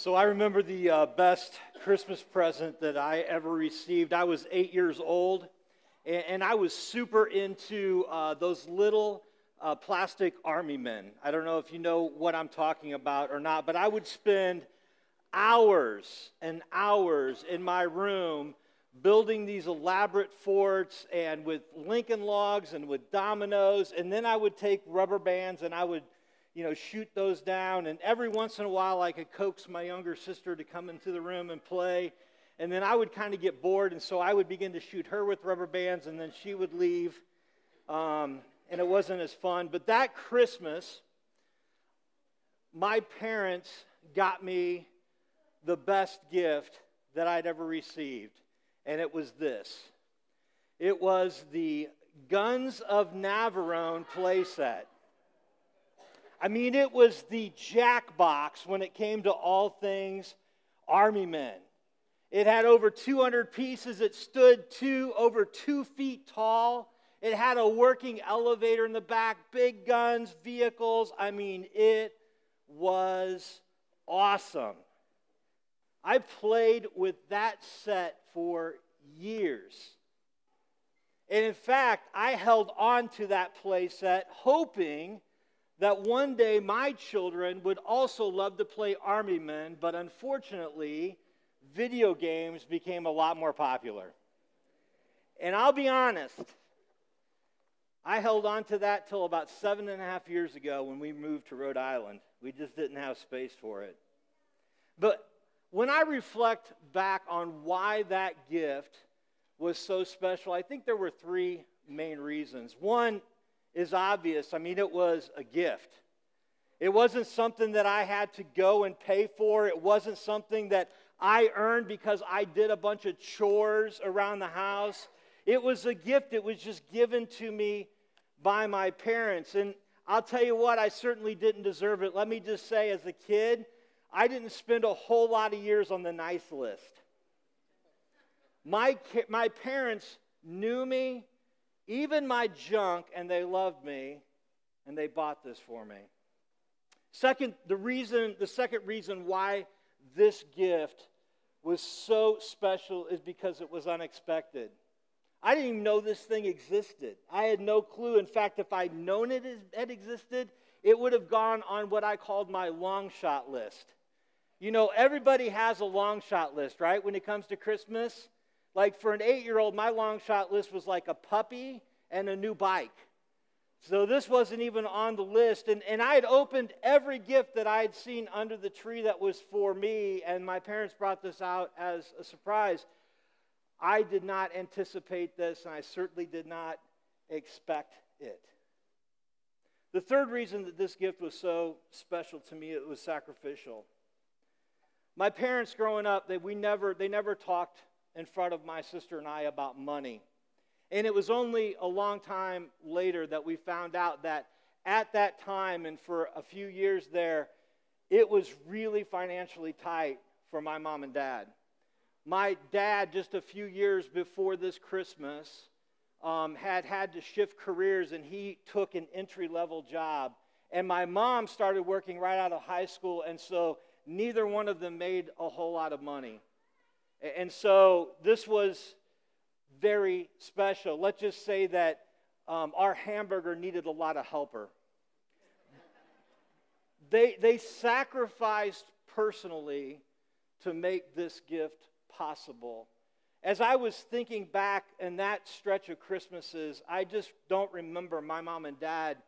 So I remember the uh, best Christmas present that I ever received. I was eight years old, and, and I was super into uh, those little uh, plastic army men. I don't know if you know what I'm talking about or not, but I would spend hours and hours in my room building these elaborate forts and with Lincoln logs and with dominoes, and then I would take rubber bands and I would you know, shoot those down. And every once in a while, I could coax my younger sister to come into the room and play. And then I would kind of get bored, and so I would begin to shoot her with rubber bands, and then she would leave. Um, and it wasn't as fun. But that Christmas, my parents got me the best gift that I'd ever received, and it was this it was the Guns of Navarone playset. I mean, it was the jackbox when it came to all things army men. It had over 200 pieces. It stood two, over two feet tall. It had a working elevator in the back, big guns, vehicles. I mean, it was awesome. I played with that set for years. And in fact, I held on to that play set hoping that one day my children would also love to play Army Men, but unfortunately, video games became a lot more popular. And I'll be honest, I held on to that till about seven and a half years ago when we moved to Rhode Island. We just didn't have space for it. But when I reflect back on why that gift was so special, I think there were three main reasons. One, is obvious. I mean, it was a gift. It wasn't something that I had to go and pay for. It wasn't something that I earned because I did a bunch of chores around the house. It was a gift. It was just given to me by my parents. And I'll tell you what, I certainly didn't deserve it. Let me just say, as a kid, I didn't spend a whole lot of years on the nice list. My, my parents knew me even my junk, and they loved me, and they bought this for me. Second, the reason, the second reason why this gift was so special is because it was unexpected. I didn't even know this thing existed. I had no clue. In fact, if I'd known it had existed, it would have gone on what I called my long shot list. You know, everybody has a long shot list, right? When it comes to Christmas, like for an eight year old, my long shot list was like a puppy and a new bike. So this wasn't even on the list. And, and I had opened every gift that I had seen under the tree that was for me, and my parents brought this out as a surprise. I did not anticipate this, and I certainly did not expect it. The third reason that this gift was so special to me, it was sacrificial. My parents growing up, they, we never, they never talked in front of my sister and I about money. And it was only a long time later that we found out that at that time and for a few years there, it was really financially tight for my mom and dad. My dad, just a few years before this Christmas, um, had had to shift careers and he took an entry level job. And my mom started working right out of high school, and so neither one of them made a whole lot of money. And so this was very special. Let's just say that um, our hamburger needed a lot of helper. they, they sacrificed personally to make this gift possible. As I was thinking back in that stretch of Christmases, I just don't remember my mom and dad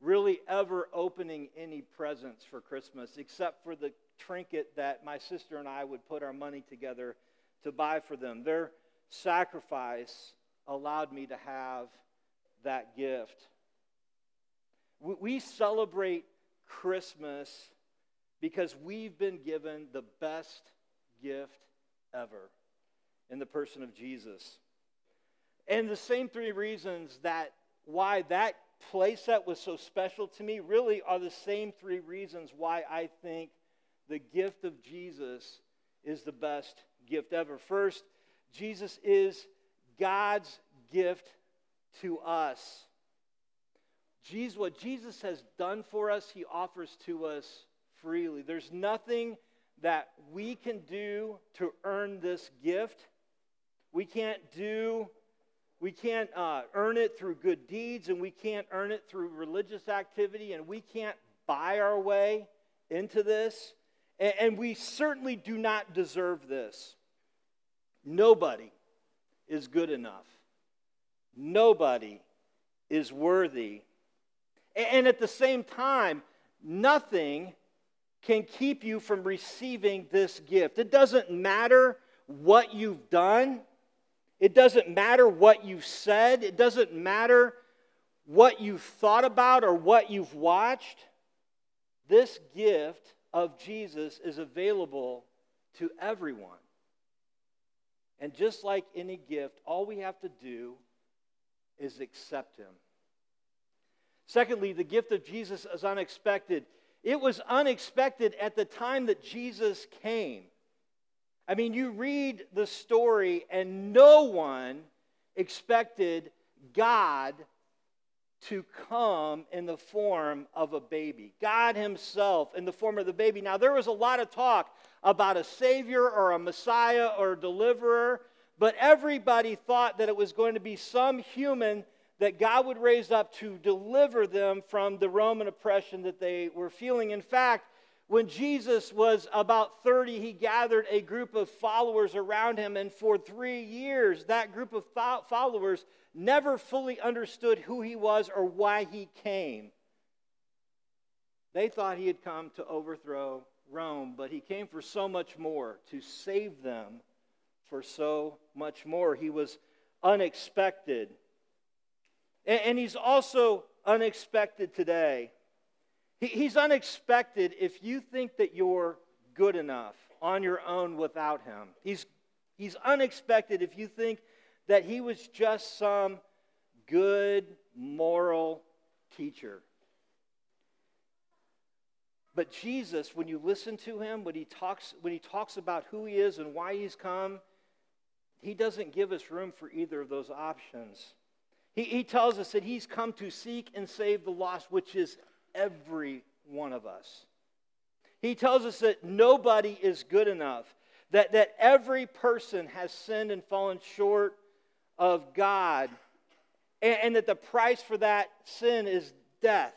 really ever opening any presents for Christmas except for the trinket that my sister and I would put our money together to buy for them. Their sacrifice allowed me to have that gift. We celebrate Christmas because we've been given the best gift ever in the person of Jesus. And the same three reasons that why that playset was so special to me really are the same three reasons why I think the gift of Jesus is the best gift ever. First, Jesus is God's gift to us. Jesus, what Jesus has done for us, he offers to us freely. There's nothing that we can do to earn this gift. We can't do, we can't uh, earn it through good deeds, and we can't earn it through religious activity, and we can't buy our way into this. And, and we certainly do not deserve this. Nobody is good enough. Nobody is worthy. And at the same time, nothing can keep you from receiving this gift. It doesn't matter what you've done, it doesn't matter what you've said, it doesn't matter what you've thought about or what you've watched. This gift of Jesus is available to everyone. And just like any gift, all we have to do is accept Him. Secondly, the gift of Jesus is unexpected. It was unexpected at the time that Jesus came. I mean, you read the story, and no one expected God to come in the form of a baby. God Himself in the form of the baby. Now, there was a lot of talk about a Savior or a Messiah or a deliverer, but everybody thought that it was going to be some human that God would raise up to deliver them from the Roman oppression that they were feeling. In fact, when Jesus was about 30, he gathered a group of followers around him, and for three years, that group of followers never fully understood who he was or why he came. They thought he had come to overthrow Rome, but he came for so much more, to save them for so much more. He was unexpected. And he's also unexpected today. He's unexpected if you think that you're good enough on your own without him. He's, he's unexpected if you think that he was just some good moral teacher. But Jesus, when you listen to him, when he talks, when he talks about who he is and why he's come, he doesn't give us room for either of those options. He, he tells us that he's come to seek and save the lost, which is every one of us. He tells us that nobody is good enough, that, that every person has sinned and fallen short of God, and, and that the price for that sin is death.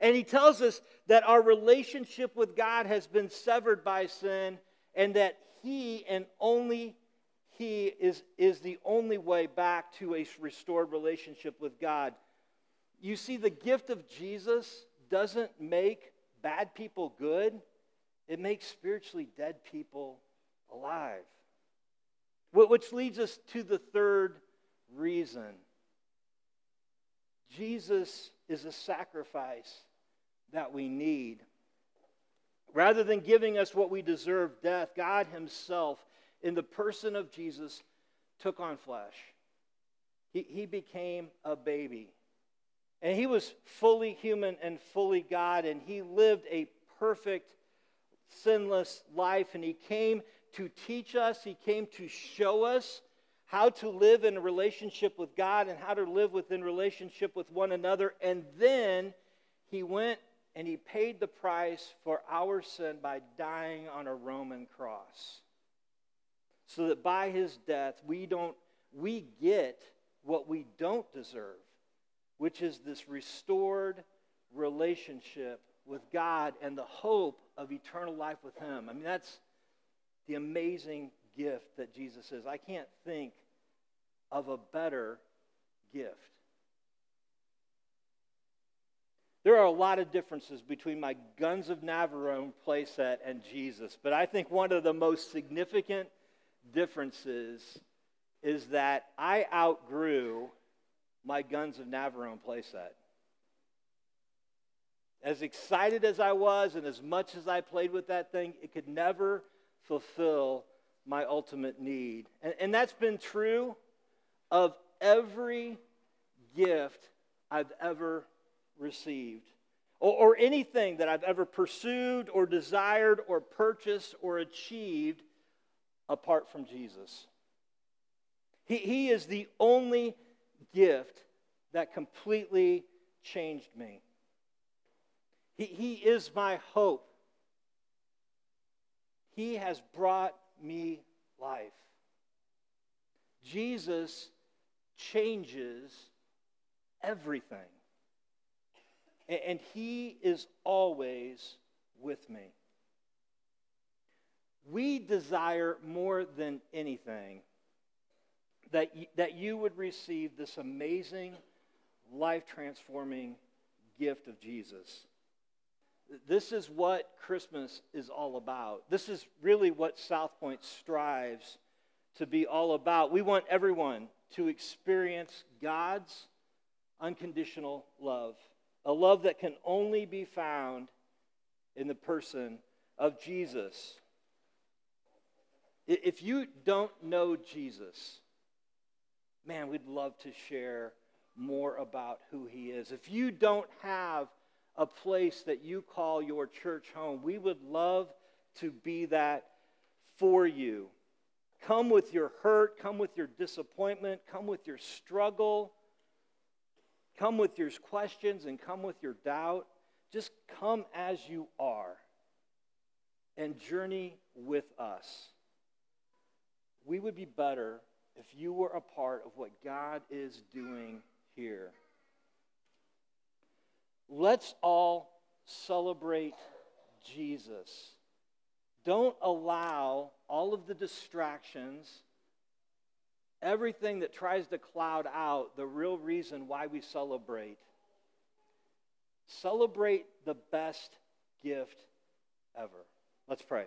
And he tells us that our relationship with God has been severed by sin, and that he and only he is, is the only way back to a restored relationship with God. You see, the gift of Jesus doesn't make bad people good, it makes spiritually dead people alive. Which leads us to the third reason Jesus is a sacrifice that we need. Rather than giving us what we deserve, death, God Himself in the person of Jesus, took on flesh. He, he became a baby. And he was fully human and fully God, and he lived a perfect, sinless life. And he came to teach us, he came to show us how to live in a relationship with God and how to live within relationship with one another. And then he went and he paid the price for our sin by dying on a Roman cross so that by his death we don't we get what we don't deserve which is this restored relationship with God and the hope of eternal life with him. I mean that's the amazing gift that jesus is. I can't think of a better gift. There are a lot of differences between my Guns of Navarone playset and Jesus, but I think one of the most significant differences is that I outgrew my Guns of Navarone playset. As excited as I was and as much as I played with that thing, it could never fulfill my ultimate need. And, and that's been true of every gift I've ever received. Or, anything that I've ever pursued or desired or purchased or achieved apart from Jesus. He, he is the only gift that completely changed me. He, he is my hope. He has brought me life. Jesus changes everything. And He is always with me. We desire more than anything that, that you would receive this amazing, life transforming gift of Jesus. This is what Christmas is all about. This is really what South Point strives to be all about. We want everyone to experience God's unconditional love, a love that can only be found in the person of Jesus. If you don't know Jesus, man, we'd love to share more about who he is. If you don't have a place that you call your church home, we would love to be that for you. Come with your hurt, come with your disappointment, come with your struggle, come with your questions, and come with your doubt. Just come as you are and journey with us. We would be better if you were a part of what God is doing here. Let's all celebrate Jesus. Don't allow all of the distractions, everything that tries to cloud out the real reason why we celebrate. Celebrate the best gift ever. Let's pray.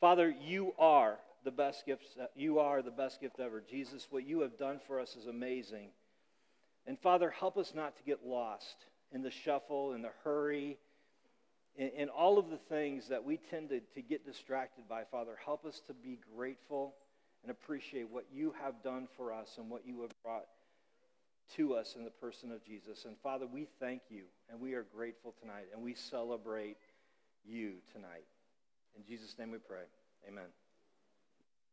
Father, you are the best gift. Uh, you are the best gift ever. Jesus, what you have done for us is amazing. And Father, help us not to get lost in the shuffle, in the hurry, in, in all of the things that we tend to, to get distracted by. Father, help us to be grateful and appreciate what you have done for us and what you have brought to us in the person of Jesus. And Father, we thank you and we are grateful tonight and we celebrate you tonight. In Jesus' name we pray. Amen.